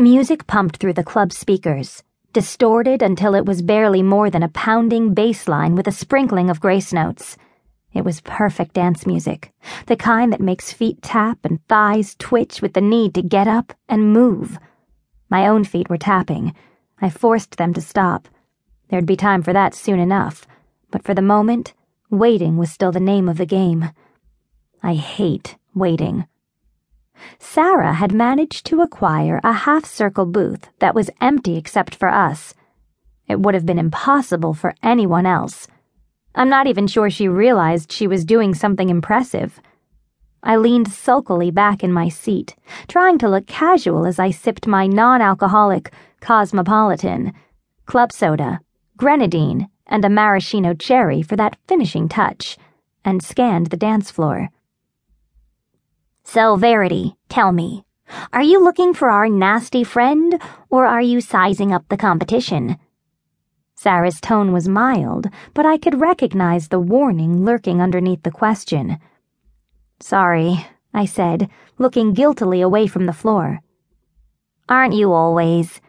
Music pumped through the club speakers, distorted until it was barely more than a pounding bass line with a sprinkling of grace notes. It was perfect dance music, the kind that makes feet tap and thighs twitch with the need to get up and move. My own feet were tapping. I forced them to stop. There'd be time for that soon enough, but for the moment, waiting was still the name of the game. I hate waiting. Sarah had managed to acquire a half circle booth that was empty except for us. It would have been impossible for anyone else. I'm not even sure she realized she was doing something impressive. I leaned sulkily back in my seat, trying to look casual as I sipped my non alcoholic cosmopolitan, club soda, grenadine, and a maraschino cherry for that finishing touch, and scanned the dance floor. So, Verity, tell me, are you looking for our nasty friend, or are you sizing up the competition? Sarah's tone was mild, but I could recognize the warning lurking underneath the question. Sorry, I said, looking guiltily away from the floor. Aren't you always?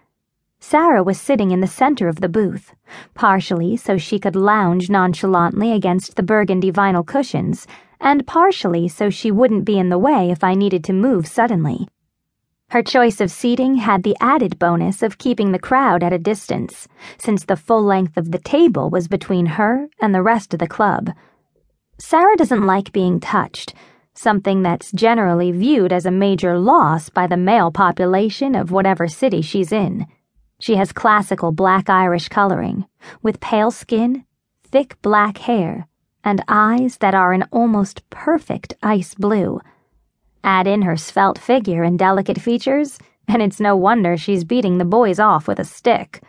Sarah was sitting in the center of the booth, partially so she could lounge nonchalantly against the burgundy vinyl cushions and partially so she wouldn't be in the way if I needed to move suddenly. Her choice of seating had the added bonus of keeping the crowd at a distance, since the full length of the table was between her and the rest of the club. Sarah doesn't like being touched, something that's generally viewed as a major loss by the male population of whatever city she's in. She has classical black Irish coloring, with pale skin, thick black hair, and eyes that are an almost perfect ice blue. Add in her svelte figure and delicate features, and it's no wonder she's beating the boys off with a stick.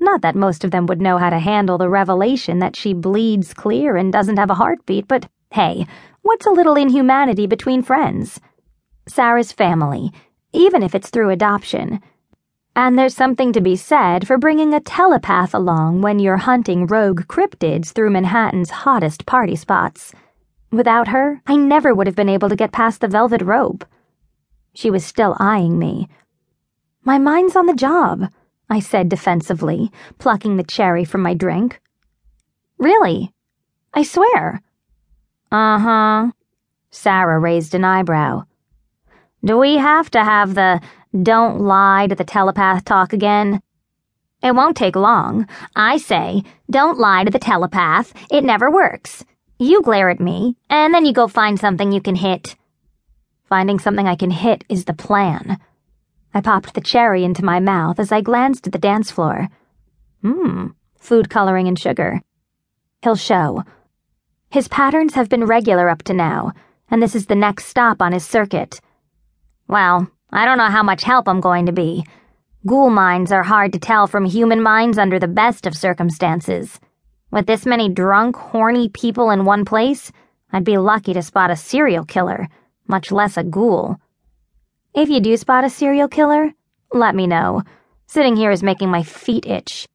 Not that most of them would know how to handle the revelation that she bleeds clear and doesn't have a heartbeat, but hey, what's a little inhumanity between friends? Sarah's family, even if it's through adoption and there's something to be said for bringing a telepath along when you're hunting rogue cryptids through Manhattan's hottest party spots. Without her, I never would have been able to get past the velvet rope. She was still eyeing me. My mind's on the job, I said defensively, plucking the cherry from my drink. Really? I swear. Uh huh. Sarah raised an eyebrow. Do we have to have the don't lie to the telepath talk again. It won't take long. I say, don't lie to the telepath. It never works. You glare at me, and then you go find something you can hit. Finding something I can hit is the plan. I popped the cherry into my mouth as I glanced at the dance floor. Mmm, food coloring and sugar. He'll show. His patterns have been regular up to now, and this is the next stop on his circuit. Well, I don't know how much help I'm going to be. Ghoul minds are hard to tell from human minds under the best of circumstances. With this many drunk, horny people in one place, I'd be lucky to spot a serial killer, much less a ghoul. If you do spot a serial killer, let me know. Sitting here is making my feet itch.